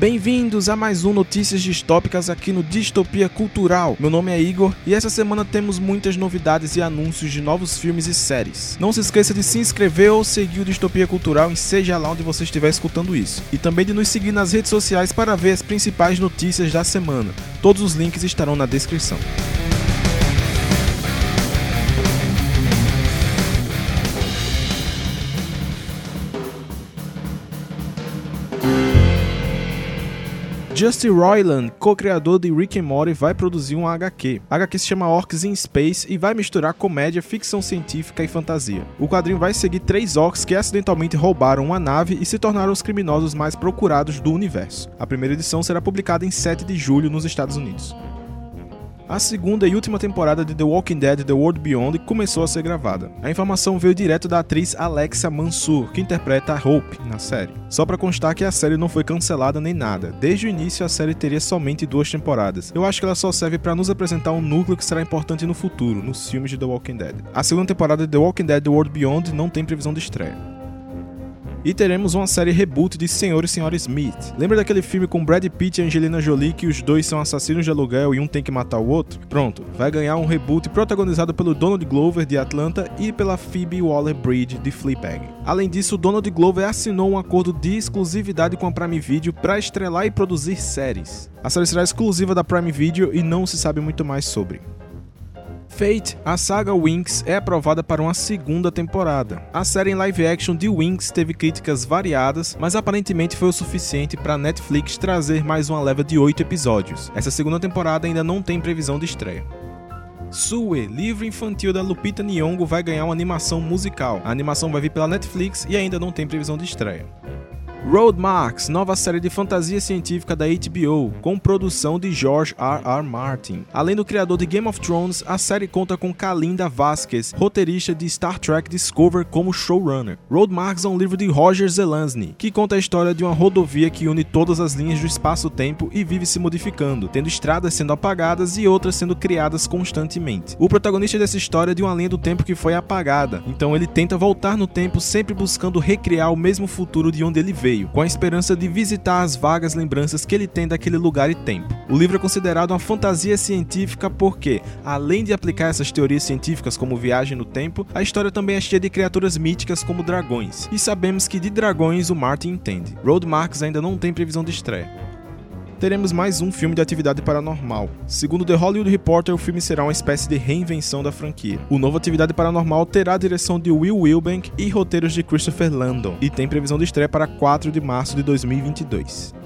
Bem-vindos a mais um Notícias Distópicas aqui no Distopia Cultural. Meu nome é Igor e essa semana temos muitas novidades e anúncios de novos filmes e séries. Não se esqueça de se inscrever ou seguir o Distopia Cultural em seja lá onde você estiver escutando isso. E também de nos seguir nas redes sociais para ver as principais notícias da semana. Todos os links estarão na descrição. Justin Roiland, co-criador de Rick and Morty, vai produzir um HQ. A HQ se chama Orcs in Space e vai misturar comédia, ficção científica e fantasia. O quadrinho vai seguir três orcs que acidentalmente roubaram uma nave e se tornaram os criminosos mais procurados do universo. A primeira edição será publicada em 7 de julho nos Estados Unidos. A segunda e última temporada de The Walking Dead The World Beyond começou a ser gravada. A informação veio direto da atriz Alexa Mansur, que interpreta a Hope na série. Só para constar que a série não foi cancelada nem nada. Desde o início a série teria somente duas temporadas. Eu acho que ela só serve para nos apresentar um núcleo que será importante no futuro, nos filmes de The Walking Dead. A segunda temporada de The Walking Dead The World Beyond não tem previsão de estreia. E teremos uma série reboot de Senhor e Senhora Smith. Lembra daquele filme com Brad Pitt e Angelina Jolie que os dois são assassinos de aluguel e um tem que matar o outro? Pronto, vai ganhar um reboot protagonizado pelo Donald Glover de Atlanta e pela Phoebe Waller-Bridge de Fleabag. Além disso, Donald Glover assinou um acordo de exclusividade com a Prime Video para estrelar e produzir séries. A série será exclusiva da Prime Video e não se sabe muito mais sobre. Fate, a saga Winx é aprovada para uma segunda temporada. A série em live action de Winx teve críticas variadas, mas aparentemente foi o suficiente para Netflix trazer mais uma leva de 8 episódios. Essa segunda temporada ainda não tem previsão de estreia. Sue, livro infantil da Lupita Nyong'o, vai ganhar uma animação musical. A animação vai vir pela Netflix e ainda não tem previsão de estreia. Roadmarks, nova série de fantasia científica da HBO, com produção de George R. R. Martin. Além do criador de Game of Thrones, a série conta com Kalinda Vasquez, roteirista de Star Trek Discover como showrunner. Roadmarks é um livro de Roger Zelazny, que conta a história de uma rodovia que une todas as linhas do espaço-tempo e vive se modificando, tendo estradas sendo apagadas e outras sendo criadas constantemente. O protagonista dessa história é de uma linha do tempo que foi apagada, então ele tenta voltar no tempo sempre buscando recriar o mesmo futuro de onde ele veio veio, com a esperança de visitar as vagas lembranças que ele tem daquele lugar e tempo. O livro é considerado uma fantasia científica porque, além de aplicar essas teorias científicas como viagem no tempo, a história também é cheia de criaturas míticas como dragões. E sabemos que de dragões o Martin entende. Roadmarks ainda não tem previsão de estreia teremos mais um filme de atividade paranormal. Segundo The Hollywood Reporter, o filme será uma espécie de reinvenção da franquia. O novo Atividade Paranormal terá a direção de Will Wilbank e roteiros de Christopher Landon, e tem previsão de estreia para 4 de março de 2022.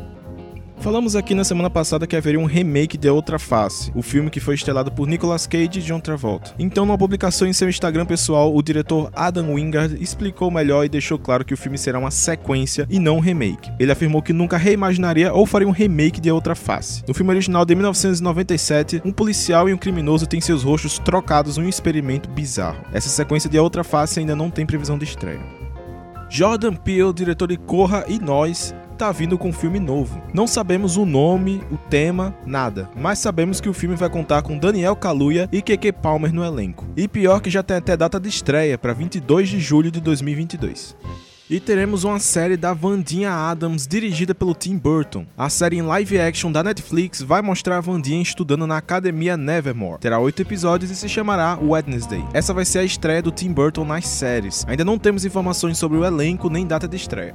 Falamos aqui na semana passada que haveria um remake de Outra Face, o filme que foi estelado por Nicolas Cage e John Travolta. Então, numa publicação em seu Instagram pessoal, o diretor Adam Wingard explicou melhor e deixou claro que o filme será uma sequência e não um remake. Ele afirmou que nunca reimaginaria ou faria um remake de Outra Face. No filme original de 1997, um policial e um criminoso têm seus rostos trocados em um experimento bizarro. Essa sequência de Outra Face ainda não tem previsão de estreia. Jordan Peele, diretor de Corra e Nós, tá vindo com um filme novo. Não sabemos o nome, o tema, nada, mas sabemos que o filme vai contar com Daniel Kaluuya e Keke Palmer no elenco. E pior que já tem até data de estreia para 22 de julho de 2022. E teremos uma série da Vandinha Adams dirigida pelo Tim Burton. A série em live action da Netflix vai mostrar a Vandinha estudando na Academia Nevermore. Terá oito episódios e se chamará Wednesday. Essa vai ser a estreia do Tim Burton nas séries. Ainda não temos informações sobre o elenco nem data de estreia.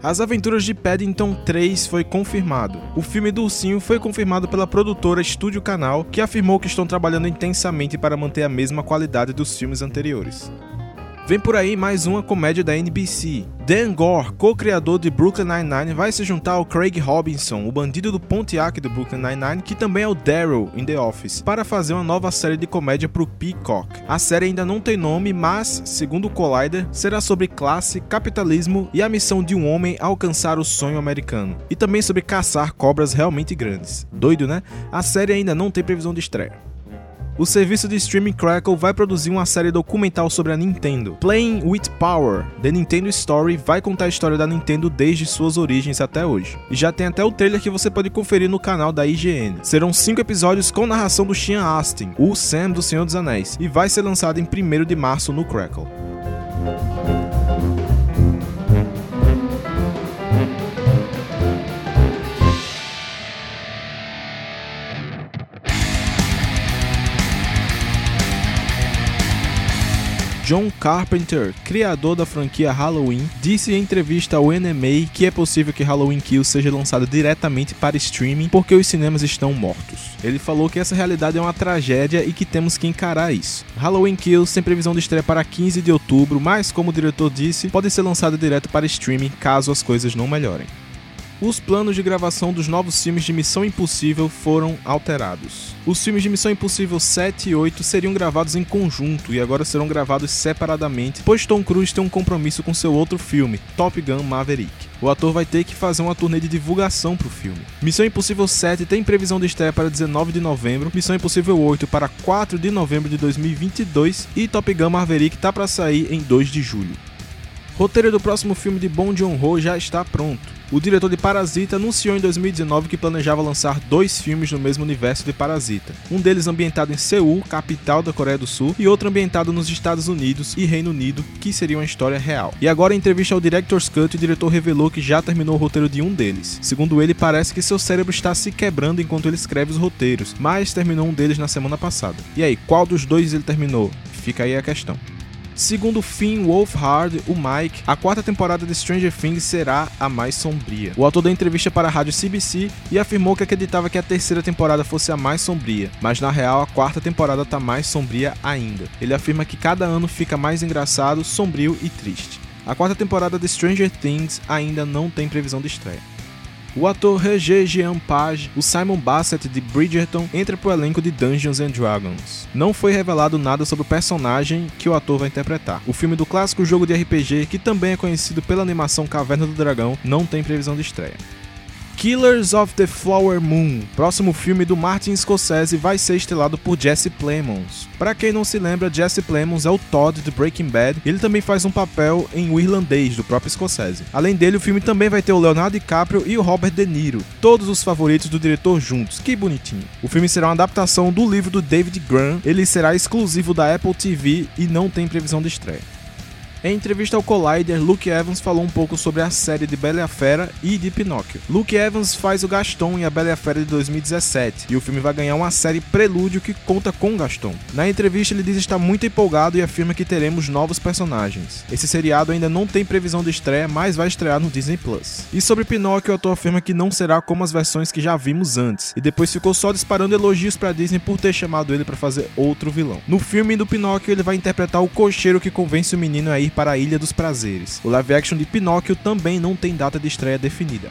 As Aventuras de Paddington 3 foi confirmado. O filme do ursinho foi confirmado pela produtora Estúdio Canal, que afirmou que estão trabalhando intensamente para manter a mesma qualidade dos filmes anteriores. Vem por aí mais uma comédia da NBC. Dan Gore, co-criador de Brooklyn Nine-Nine, vai se juntar ao Craig Robinson, o bandido do Pontiac do Brooklyn Nine-Nine, que também é o Daryl em The Office, para fazer uma nova série de comédia para o Peacock. A série ainda não tem nome, mas, segundo o Collider, será sobre classe, capitalismo e a missão de um homem alcançar o sonho americano. E também sobre caçar cobras realmente grandes. Doido, né? A série ainda não tem previsão de estreia o serviço de streaming Crackle vai produzir uma série documental sobre a Nintendo. Playing with Power, The Nintendo Story, vai contar a história da Nintendo desde suas origens até hoje. E já tem até o trailer que você pode conferir no canal da IGN. Serão cinco episódios com narração do Sean Astin, o Sam do Senhor dos Anéis, e vai ser lançado em 1 de março no Crackle. John Carpenter, criador da franquia Halloween, disse em entrevista ao NMA que é possível que Halloween Kills seja lançado diretamente para streaming porque os cinemas estão mortos. Ele falou que essa realidade é uma tragédia e que temos que encarar isso. Halloween Kills tem previsão de estreia para 15 de outubro, mas como o diretor disse, pode ser lançado direto para streaming caso as coisas não melhorem os planos de gravação dos novos filmes de Missão Impossível foram alterados. Os filmes de Missão Impossível 7 e 8 seriam gravados em conjunto e agora serão gravados separadamente, pois Tom Cruise tem um compromisso com seu outro filme, Top Gun Maverick. O ator vai ter que fazer uma turnê de divulgação para o filme. Missão Impossível 7 tem previsão de estreia para 19 de novembro, Missão Impossível 8 para 4 de novembro de 2022 e Top Gun Maverick está para sair em 2 de julho. Roteiro do próximo filme de Bong Joon-ho já está pronto. O diretor de Parasita anunciou em 2019 que planejava lançar dois filmes no mesmo universo de Parasita. Um deles ambientado em Seul, capital da Coreia do Sul, e outro ambientado nos Estados Unidos e Reino Unido, que seria uma história real. E agora, em entrevista ao Director's Cut, o diretor revelou que já terminou o roteiro de um deles. Segundo ele, parece que seu cérebro está se quebrando enquanto ele escreve os roteiros, mas terminou um deles na semana passada. E aí, qual dos dois ele terminou? Fica aí a questão. Segundo Finn Wolfhard, o Mike, a quarta temporada de Stranger Things será a mais sombria. O autor deu entrevista para a rádio CBC e afirmou que acreditava que a terceira temporada fosse a mais sombria, mas na real a quarta temporada está mais sombria ainda. Ele afirma que cada ano fica mais engraçado, sombrio e triste. A quarta temporada de Stranger Things ainda não tem previsão de estreia. O ator Roger Jean Page, o Simon Bassett de Bridgerton, entra pro elenco de Dungeons and Dragons. Não foi revelado nada sobre o personagem que o ator vai interpretar. O filme do clássico jogo de RPG, que também é conhecido pela animação Caverna do Dragão, não tem previsão de estreia. Killers of the Flower Moon, próximo filme do Martin Scorsese, vai ser estrelado por Jesse Plemons. Para quem não se lembra, Jesse Plemons é o Todd de Breaking Bad ele também faz um papel em O Irlandês, do próprio Scorsese. Além dele, o filme também vai ter o Leonardo DiCaprio e o Robert De Niro, todos os favoritos do diretor juntos, que bonitinho. O filme será uma adaptação do livro do David Graham, ele será exclusivo da Apple TV e não tem previsão de estreia. Em entrevista ao Collider, Luke Evans falou um pouco sobre a série de Bela e a Fera e de Pinóquio. Luke Evans faz o Gaston em A Bela e a Fera de 2017, e o filme vai ganhar uma série prelúdio que conta com Gaston. Na entrevista, ele diz estar muito empolgado e afirma que teremos novos personagens. Esse seriado ainda não tem previsão de estreia, mas vai estrear no Disney Plus. E sobre Pinóquio, o ator afirma que não será como as versões que já vimos antes, e depois ficou só disparando elogios para Disney por ter chamado ele para fazer outro vilão. No filme do Pinóquio, ele vai interpretar o cocheiro que convence o menino a ir para a Ilha dos Prazeres. O live action de Pinóquio também não tem data de estreia definida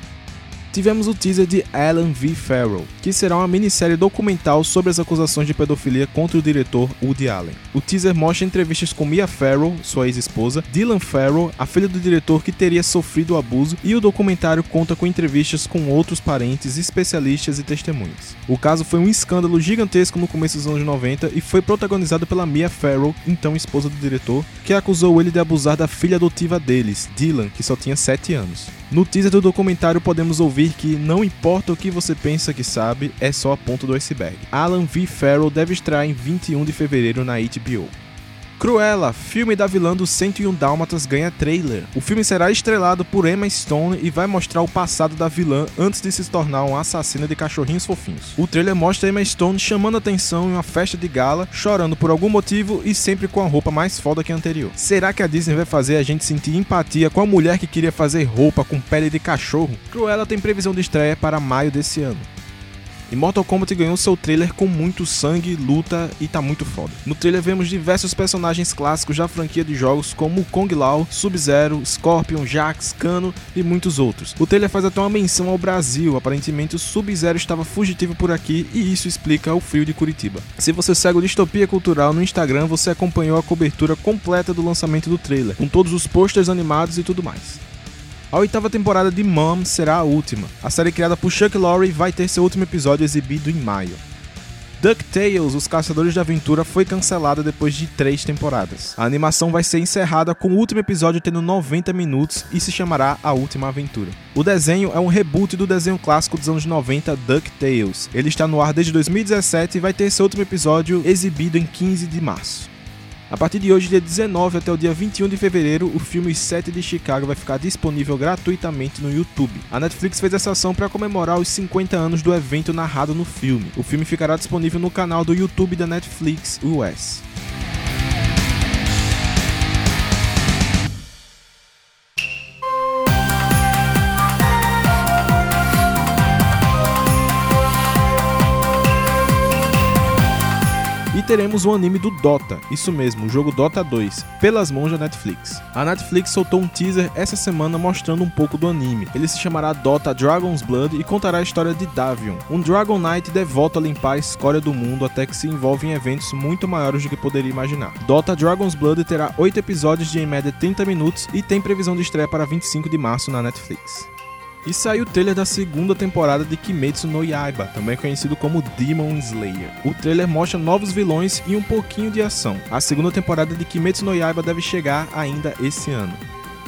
tivemos o teaser de Alan V. Farrell, que será uma minissérie documental sobre as acusações de pedofilia contra o diretor Woody Allen. O teaser mostra entrevistas com Mia Farrow, sua ex-esposa, Dylan Farrow, a filha do diretor que teria sofrido o abuso, e o documentário conta com entrevistas com outros parentes, especialistas e testemunhas. O caso foi um escândalo gigantesco no começo dos anos 90 e foi protagonizado pela Mia Farrow, então esposa do diretor, que acusou ele de abusar da filha adotiva deles, Dylan, que só tinha 7 anos. No teaser do documentário podemos ouvir que não importa o que você pensa que sabe, é só a ponta do iceberg. Alan V. Farrell deve estrear em 21 de fevereiro na HBO. Cruella, filme da vilã do 101 Dálmatas, ganha trailer. O filme será estrelado por Emma Stone e vai mostrar o passado da vilã antes de se tornar uma assassina de cachorrinhos fofinhos. O trailer mostra Emma Stone chamando atenção em uma festa de gala, chorando por algum motivo e sempre com a roupa mais foda que a anterior. Será que a Disney vai fazer a gente sentir empatia com a mulher que queria fazer roupa com pele de cachorro? Cruella tem previsão de estreia para maio desse ano. E Mortal Kombat ganhou seu trailer com muito sangue, luta e tá muito foda. No trailer vemos diversos personagens clássicos da franquia de jogos como Kong Lao, Sub-Zero, Scorpion, Jax, Kano e muitos outros. O trailer faz até uma menção ao Brasil, aparentemente o Sub-Zero estava fugitivo por aqui e isso explica o frio de Curitiba. Se você segue o Distopia Cultural no Instagram, você acompanhou a cobertura completa do lançamento do trailer, com todos os posters animados e tudo mais. A oitava temporada de Mom será a última. A série criada por Chuck Lorre vai ter seu último episódio exibido em maio. DuckTales, Os Caçadores de Aventura, foi cancelada depois de três temporadas. A animação vai ser encerrada com o último episódio tendo 90 minutos e se chamará A Última Aventura. O desenho é um reboot do desenho clássico dos anos 90 DuckTales. Ele está no ar desde 2017 e vai ter seu último episódio exibido em 15 de março. A partir de hoje, dia 19 até o dia 21 de fevereiro, o filme Os Sete de Chicago vai ficar disponível gratuitamente no YouTube. A Netflix fez essa ação para comemorar os 50 anos do evento narrado no filme. O filme ficará disponível no canal do YouTube da Netflix US. Teremos o anime do Dota, isso mesmo, o jogo Dota 2, pelas mãos da Netflix. A Netflix soltou um teaser essa semana mostrando um pouco do anime. Ele se chamará Dota Dragon's Blood e contará a história de Davion, um Dragon Knight devoto a limpar a escória do mundo até que se envolve em eventos muito maiores do que poderia imaginar. Dota Dragon's Blood terá 8 episódios de em média 30 minutos e tem previsão de estreia para 25 de março na Netflix. E saiu o trailer da segunda temporada de Kimetsu no Yaiba, também conhecido como Demon Slayer. O trailer mostra novos vilões e um pouquinho de ação. A segunda temporada de Kimetsu no Yaiba deve chegar ainda esse ano.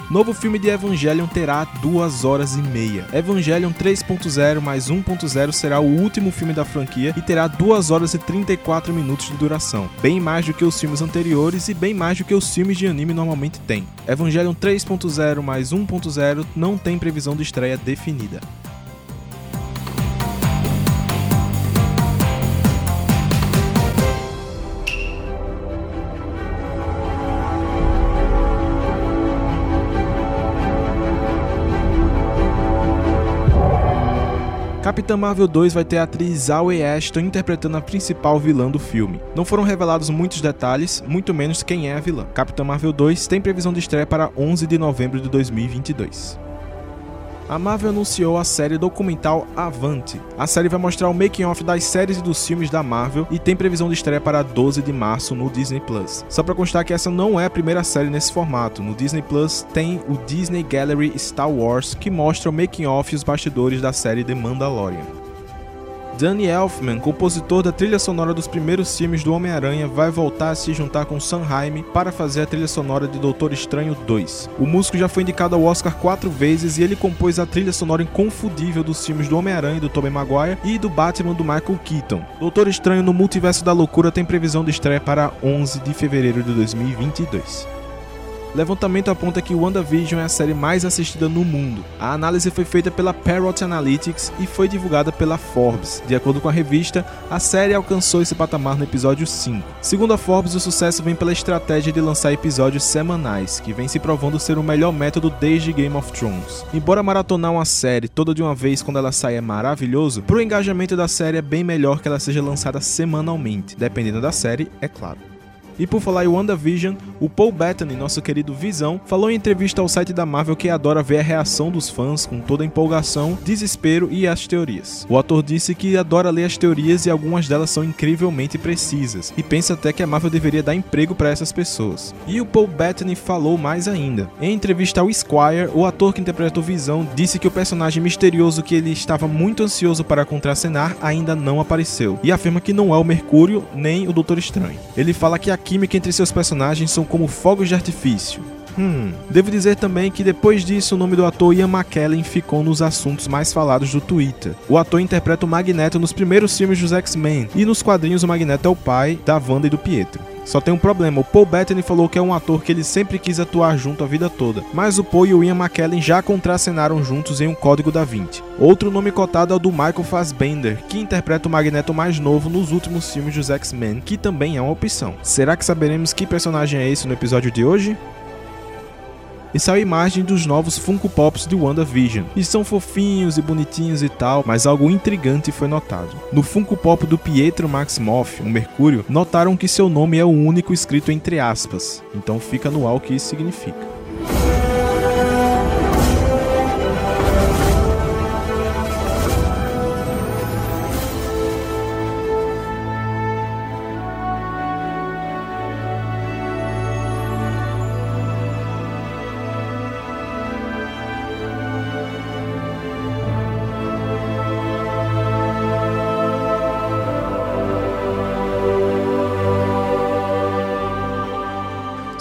Novo filme de Evangelion terá 2 horas e meia. Evangelion 3.0 mais 1.0 será o último filme da franquia e terá 2 horas e 34 minutos de duração, bem mais do que os filmes anteriores e bem mais do que os filmes de anime normalmente têm. Evangelion 3.0 mais 1.0 não tem previsão de estreia definida. Marvel 2 vai ter a atriz Zoe Ashton interpretando a principal vilã do filme. Não foram revelados muitos detalhes, muito menos quem é a vilã. Capitã Marvel 2 tem previsão de estreia para 11 de novembro de 2022 a Marvel anunciou a série documental Avante. A série vai mostrar o making-off das séries e dos filmes da Marvel e tem previsão de estreia para 12 de março no Disney Plus. Só para constar que essa não é a primeira série nesse formato. No Disney Plus tem o Disney Gallery Star Wars, que mostra o making-off e os bastidores da série The Mandalorian. Danny Elfman, compositor da trilha sonora dos primeiros filmes do Homem-Aranha, vai voltar a se juntar com Sam Raimi para fazer a trilha sonora de Doutor Estranho 2. O músico já foi indicado ao Oscar quatro vezes e ele compôs a trilha sonora inconfundível dos filmes do Homem-Aranha do Tobey Maguire e do Batman do Michael Keaton. Doutor Estranho no Multiverso da Loucura tem previsão de estreia para 11 de fevereiro de 2022. Levantamento aponta que WandaVision é a série mais assistida no mundo. A análise foi feita pela Parrot Analytics e foi divulgada pela Forbes. De acordo com a revista, a série alcançou esse patamar no episódio 5. Segundo a Forbes, o sucesso vem pela estratégia de lançar episódios semanais, que vem se provando ser o melhor método desde Game of Thrones. Embora maratonar uma série toda de uma vez quando ela sai é maravilhoso, pro engajamento da série é bem melhor que ela seja lançada semanalmente, dependendo da série, é claro. E por falar em WandaVision, o Paul Bettany, nosso querido Visão, falou em entrevista ao site da Marvel que adora ver a reação dos fãs com toda a empolgação, desespero e as teorias. O ator disse que adora ler as teorias e algumas delas são incrivelmente precisas, e pensa até que a Marvel deveria dar emprego para essas pessoas. E o Paul Bettany falou mais ainda. Em entrevista ao Esquire, o ator que interpreta o Visão disse que o personagem misterioso que ele estava muito ansioso para contracenar ainda não apareceu, e afirma que não é o Mercúrio nem o Doutor Estranho. Ele fala que a química entre seus personagens são como fogos de artifício. Hum. Devo dizer também que depois disso o nome do ator Ian McKellen ficou nos assuntos mais falados do Twitter. O ator interpreta o Magneto nos primeiros filmes dos X-Men e nos quadrinhos o Magneto é o pai da Wanda e do Pietro. Só tem um problema, o Paul Bettany falou que é um ator que ele sempre quis atuar junto a vida toda, mas o Paul e o Ian McKellen já contracenaram juntos em um Código da Vinci. Outro nome cotado é o do Michael Fassbender, que interpreta o Magneto mais novo nos últimos filmes dos X-Men, que também é uma opção. Será que saberemos que personagem é esse no episódio de hoje? E saiu a imagem dos novos Funko Pops de WandaVision. E são fofinhos e bonitinhos e tal, mas algo intrigante foi notado. No Funko Pop do Pietro Maximoff, o Mercúrio, notaram que seu nome é o único escrito entre aspas. Então fica no ar o que isso significa.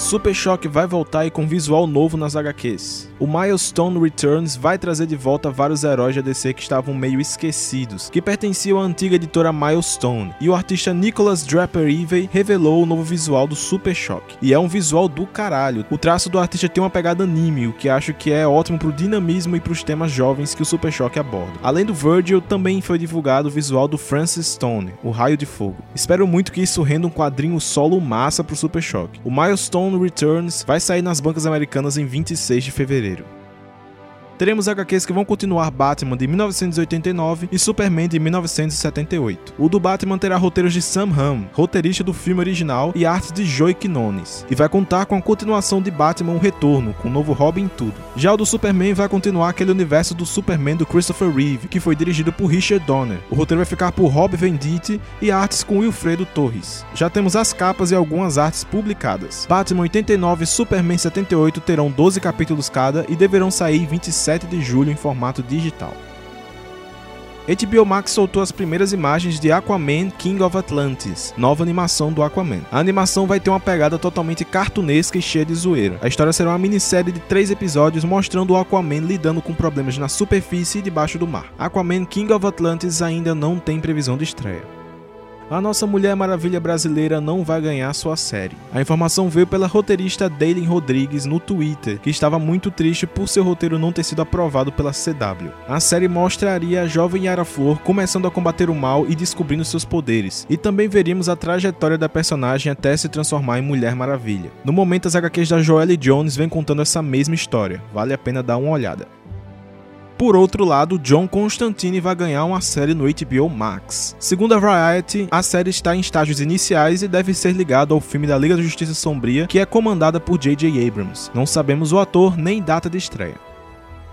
Super Shock vai voltar e com visual novo nas HQs. O Milestone Returns vai trazer de volta vários heróis da DC que estavam meio esquecidos, que pertenciam à antiga editora Milestone, e o artista Nicholas Draper Ivey revelou o novo visual do Super Shock. E é um visual do caralho. O traço do artista tem uma pegada anime, o que acho que é ótimo pro dinamismo e pros temas jovens que o Super Shock aborda. Além do Virgil, também foi divulgado o visual do Francis Stone, o Raio de Fogo. Espero muito que isso renda um quadrinho solo massa pro Super Shock. O Milestone Returns vai sair nas bancas americanas em 26 de fevereiro. Teremos HQs que vão continuar Batman de 1989 e Superman de 1978. O do Batman terá roteiros de Sam Hamm, roteirista do filme original, e artes de Joey Quinones, e vai contar com a continuação de Batman O Retorno, com o novo Robin e tudo. Já o do Superman vai continuar aquele universo do Superman do Christopher Reeve, que foi dirigido por Richard Donner. O roteiro vai ficar por Rob Venditti e artes com Wilfredo Torres. Já temos as capas e algumas artes publicadas. Batman 89 e Superman 78 terão 12 capítulos cada e deverão sair 27 de julho em formato digital. HBO Max soltou as primeiras imagens de Aquaman King of Atlantis, nova animação do Aquaman. A animação vai ter uma pegada totalmente cartunesca e cheia de zoeira. A história será uma minissérie de três episódios mostrando o Aquaman lidando com problemas na superfície e debaixo do mar. Aquaman King of Atlantis ainda não tem previsão de estreia a nossa Mulher Maravilha brasileira não vai ganhar sua série. A informação veio pela roteirista Daylin Rodrigues no Twitter, que estava muito triste por seu roteiro não ter sido aprovado pela CW. A série mostraria a jovem Yara Flor começando a combater o mal e descobrindo seus poderes, e também veríamos a trajetória da personagem até se transformar em Mulher Maravilha. No momento, as HQs da Joelle Jones vêm contando essa mesma história, vale a pena dar uma olhada. Por outro lado, John Constantine vai ganhar uma série no HBO Max. Segundo a Variety, a série está em estágios iniciais e deve ser ligada ao filme da Liga da Justiça Sombria, que é comandada por J.J. Abrams. Não sabemos o ator nem data de estreia.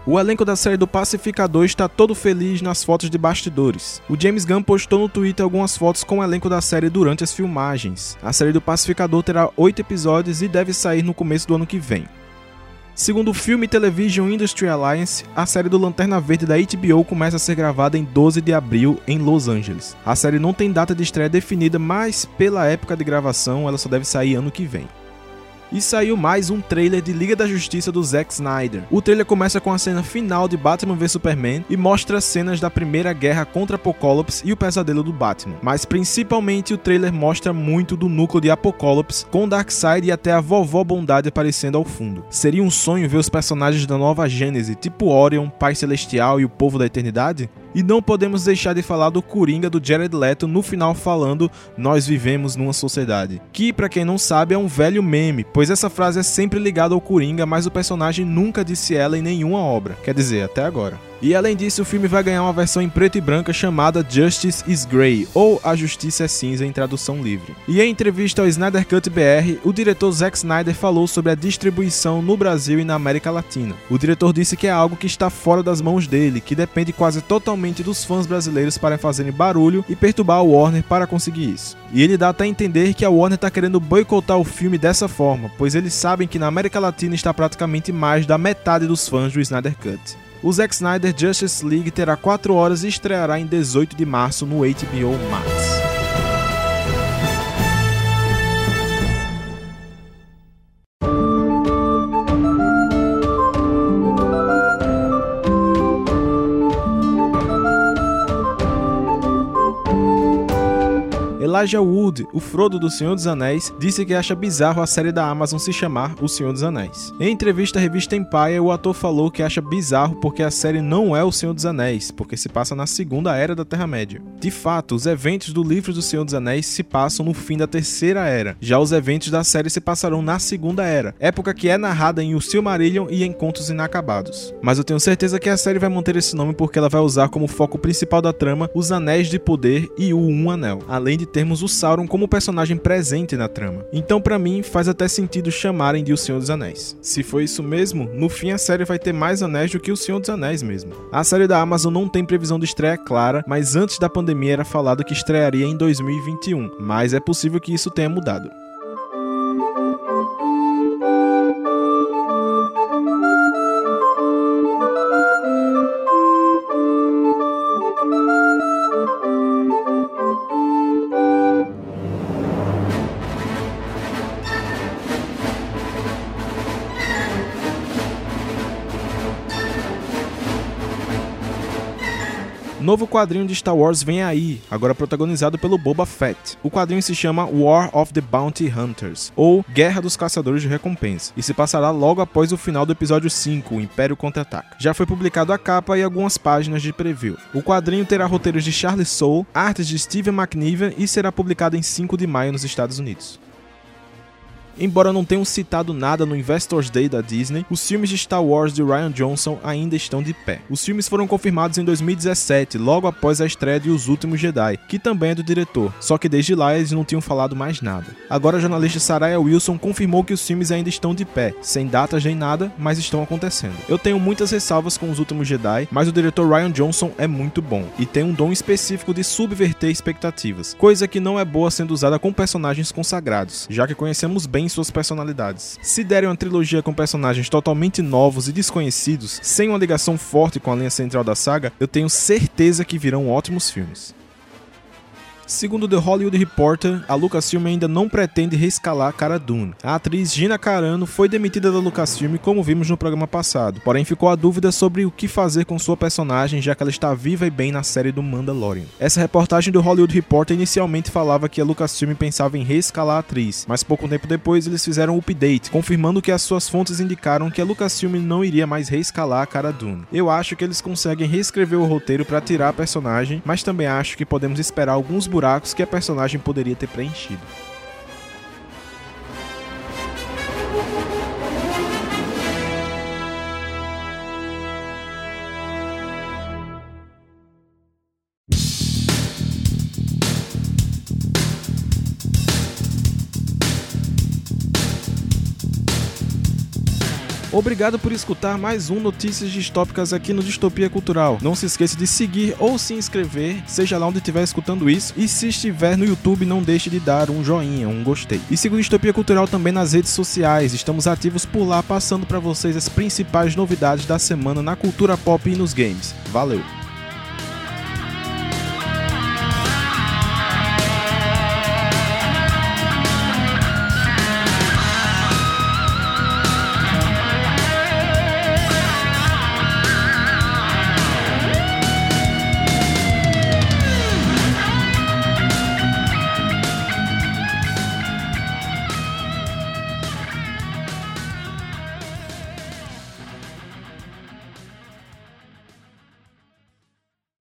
O elenco da série do Pacificador está todo feliz nas fotos de bastidores. O James Gunn postou no Twitter algumas fotos com o elenco da série durante as filmagens. A série do Pacificador terá oito episódios e deve sair no começo do ano que vem. Segundo o Film Television Industry Alliance, a série do Lanterna Verde da HBO começa a ser gravada em 12 de abril em Los Angeles. A série não tem data de estreia definida, mas pela época de gravação ela só deve sair ano que vem e saiu mais um trailer de Liga da Justiça do Zack Snyder. O trailer começa com a cena final de Batman vs Superman e mostra cenas da primeira guerra contra Apocalipse e o pesadelo do Batman. Mas principalmente o trailer mostra muito do núcleo de Apocalipse, com Darkseid e até a vovó Bondade aparecendo ao fundo. Seria um sonho ver os personagens da nova Gênese, tipo Orion, Pai Celestial e o Povo da Eternidade? E não podemos deixar de falar do Coringa do Jared Leto no final falando nós vivemos numa sociedade. Que, para quem não sabe, é um velho meme, pois essa frase é sempre ligada ao Coringa, mas o personagem nunca disse ela em nenhuma obra. Quer dizer, até agora. E além disso, o filme vai ganhar uma versão em preto e branca chamada Justice is Grey, ou A Justiça é Cinza em tradução livre. E em entrevista ao Snyder Cut BR, o diretor Zack Snyder falou sobre a distribuição no Brasil e na América Latina. O diretor disse que é algo que está fora das mãos dele, que depende quase totalmente dos fãs brasileiros para fazerem barulho e perturbar a Warner para conseguir isso. E ele dá até a entender que a Warner está querendo boicotar o filme dessa forma, pois eles sabem que na América Latina está praticamente mais da metade dos fãs do Snyder Cut. O Zack Snyder Justice League terá 4 horas e estreará em 18 de março no HBO Max. Elijah Wood, o Frodo do Senhor dos Anéis, disse que acha bizarro a série da Amazon se chamar O Senhor dos Anéis. Em entrevista à revista Empire, o ator falou que acha bizarro porque a série não é O Senhor dos Anéis, porque se passa na Segunda Era da Terra-média. De fato, os eventos do livro do Senhor dos Anéis se passam no fim da Terceira Era, já os eventos da série se passarão na Segunda Era, época que é narrada em O Silmarillion e Encontros Inacabados. Mas eu tenho certeza que a série vai manter esse nome porque ela vai usar como foco principal da trama os Anéis de Poder e o Um Anel, além de termos o Sauron como personagem presente na trama. Então, para mim, faz até sentido chamarem de O Senhor dos Anéis. Se for isso mesmo, no fim a série vai ter mais anéis do que O Senhor dos Anéis mesmo. A série da Amazon não tem previsão de estreia clara, mas antes da pandemia era falado que estrearia em 2021, mas é possível que isso tenha mudado. Novo quadrinho de Star Wars vem aí, agora protagonizado pelo Boba Fett. O quadrinho se chama War of the Bounty Hunters, ou Guerra dos Caçadores de Recompensa, e se passará logo após o final do episódio 5, o Império Contra-Ataca. Já foi publicado a capa e algumas páginas de preview. O quadrinho terá roteiros de Charles Soule, artes de Steven McNiven e será publicado em 5 de maio nos Estados Unidos. Embora não tenham citado nada no Investors Day da Disney, os filmes de Star Wars de Ryan Johnson ainda estão de pé. Os filmes foram confirmados em 2017, logo após a estreia de Os Últimos Jedi, que também é do diretor, só que desde lá eles não tinham falado mais nada. Agora a jornalista Saraya Wilson confirmou que os filmes ainda estão de pé, sem datas nem nada, mas estão acontecendo. Eu tenho muitas ressalvas com Os Últimos Jedi, mas o diretor Ryan Johnson é muito bom e tem um dom específico de subverter expectativas, coisa que não é boa sendo usada com personagens consagrados, já que conhecemos bem suas personalidades. Se derem uma trilogia com personagens totalmente novos e desconhecidos, sem uma ligação forte com a linha central da saga, eu tenho certeza que virão ótimos filmes. Segundo The Hollywood Reporter, a Lucasfilm ainda não pretende reescalar Cara Dune. A atriz Gina Carano foi demitida da Lucasfilm, como vimos no programa passado, porém ficou a dúvida sobre o que fazer com sua personagem, já que ela está viva e bem na série do Mandalorian. Essa reportagem do Hollywood Reporter inicialmente falava que a Lucasfilm pensava em reescalar a atriz, mas pouco tempo depois eles fizeram um update, confirmando que as suas fontes indicaram que a Lucasfilm não iria mais reescalar a Cara Dune. Eu acho que eles conseguem reescrever o roteiro para tirar a personagem, mas também acho que podemos esperar alguns buracos que a personagem poderia ter preenchido. Obrigado por escutar mais um Notícias Distópicas aqui no Distopia Cultural. Não se esqueça de seguir ou se inscrever, seja lá onde estiver escutando isso. E se estiver no YouTube, não deixe de dar um joinha, um gostei. E siga o Distopia Cultural também nas redes sociais. Estamos ativos por lá, passando para vocês as principais novidades da semana na cultura pop e nos games. Valeu!